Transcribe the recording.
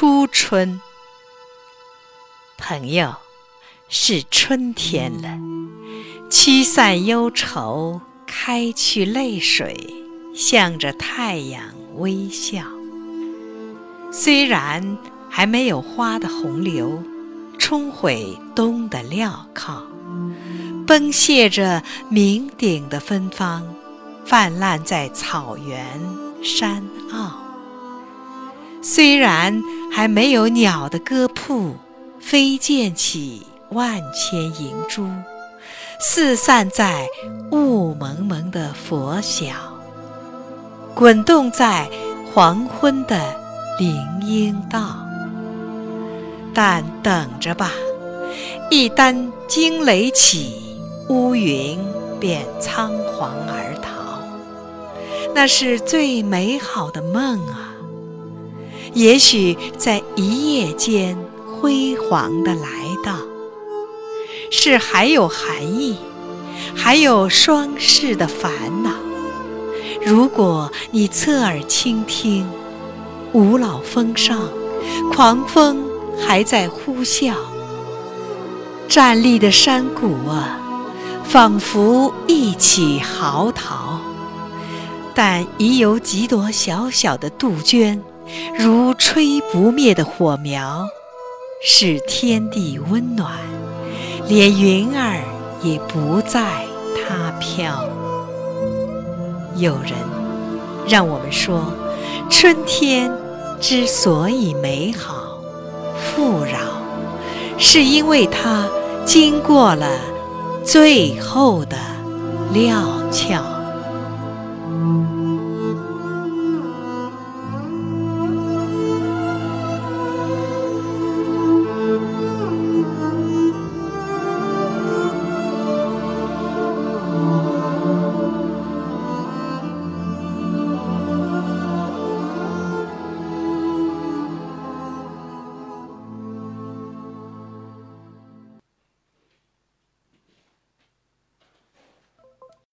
初春。朋友，是春天了，驱散忧愁，开去泪水，向着太阳微笑。虽然还没有花的洪流冲毁冬的镣铐，崩泻着酩酊的芬芳，泛滥在草原山坳。虽然还没有鸟的歌瀑。飞溅起万千银珠，四散在雾蒙蒙的佛晓，滚动在黄昏的林荫道。但等着吧，一旦惊雷起，乌云便仓皇而逃。那是最美好的梦啊！也许在一夜间。辉煌的来到，是还有寒意，还有双世的烦恼。如果你侧耳倾听，五老峰上，狂风还在呼啸。站立的山谷啊，仿佛一起嚎啕。但已有几朵小小的杜鹃，如吹不灭的火苗。使天地温暖，连云儿也不再它飘。有人让我们说，春天之所以美好、富饶，是因为它经过了最后的料峭。